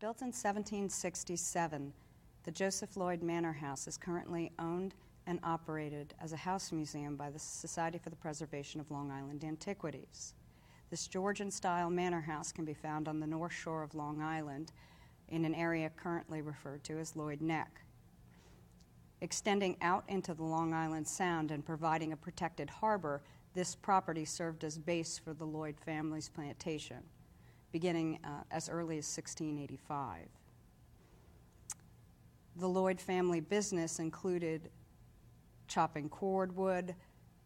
Built in 1767, the Joseph Lloyd Manor House is currently owned and operated as a house museum by the Society for the Preservation of Long Island Antiquities. This Georgian style manor house can be found on the north shore of Long Island in an area currently referred to as Lloyd Neck. Extending out into the Long Island Sound and providing a protected harbor, this property served as base for the Lloyd family's plantation, beginning uh, as early as 1685. The Lloyd family business included chopping cordwood,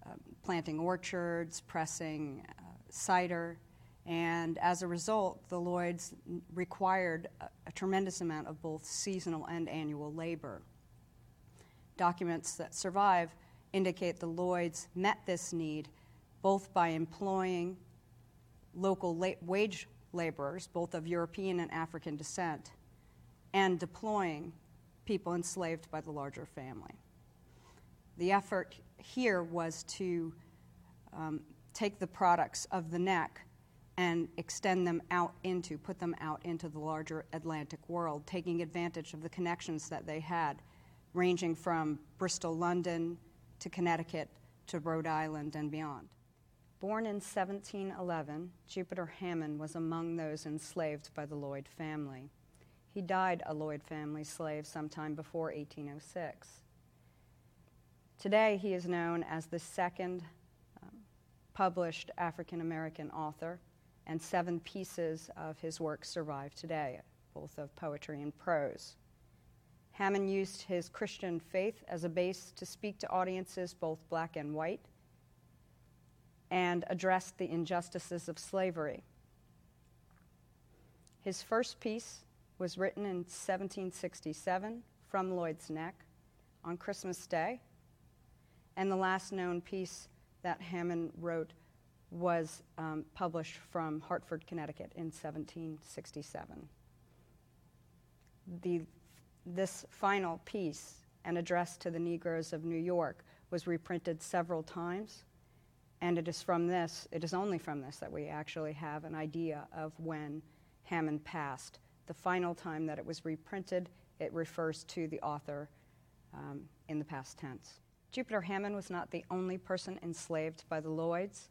uh, planting orchards, pressing uh, cider, and as a result, the Lloyds required a, a, tremendous amount of both seasonal and annual labor. Documents that survive indicate the Lloyds met this need both by employing local wage laborers, both of European and African descent, and deploying people enslaved by the larger family. The effort here was to um, take the products of the neck and extend them out into, put them out into the larger Atlantic world, taking advantage of the connections that they had, ranging from Bristol, London to Connecticut to Rhode Island and beyond. Born in 1711, Jupiter Hammon was among those enslaved by the Lloyd family. He died a Lloyd family slave sometime before 1806. Today, he is known as the second um, published African American author, and seven pieces of his work survive today, both of poetry and prose. Hammon used his Christian faith as a base to speak to audiences, both black and white, and addressed the injustices of slavery. His first piece was written in 1767 from Lloyd's Neck on Christmas Day, and the last known piece that Hammon wrote was um, published from Hartford, Connecticut in 1767. The, this final piece, an address to the Negroes of New York, was reprinted several times, and it is from this, it is only from this, that we actually have an idea of when Hammon passed. The final time that it was reprinted, it refers to the author um, in the past tense. Jupiter Hammon was not the only person enslaved by the Lloyds.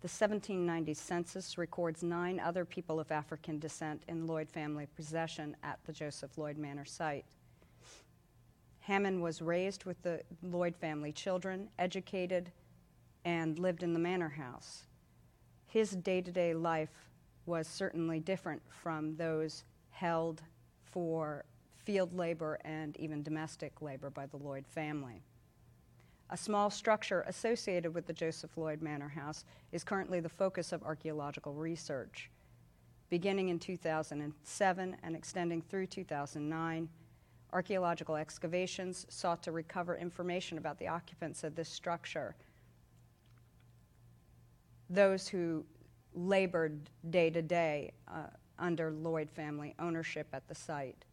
The 1790 census records nine other people of African descent in Lloyd family possession at the Joseph Lloyd Manor site. Hammon was raised with the Lloyd family children, educated, and lived in the manor house. His day to day life was certainly different from those held for field labor and even domestic labor by the Lloyd family. A small structure associated with the Joseph Lloyd Manor House is currently the focus of archaeological research. Beginning in 2007 and extending through 2009, archaeological excavations sought to recover information about the occupants of this structure, those who labored day to day uh, under Lloyd family ownership at the site.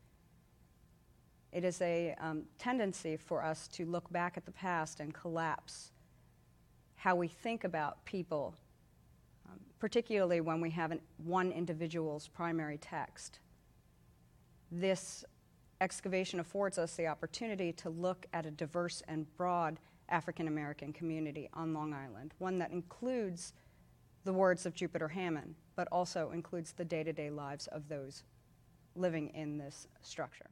It is a um, tendency for us to look back at the past and collapse how we think about people, um, particularly when we have an, one individual's primary text. This excavation affords us the opportunity to look at a diverse and broad African American community on Long Island, one that includes the words of Jupiter Hammon, but also includes the day to day lives of those living in this structure.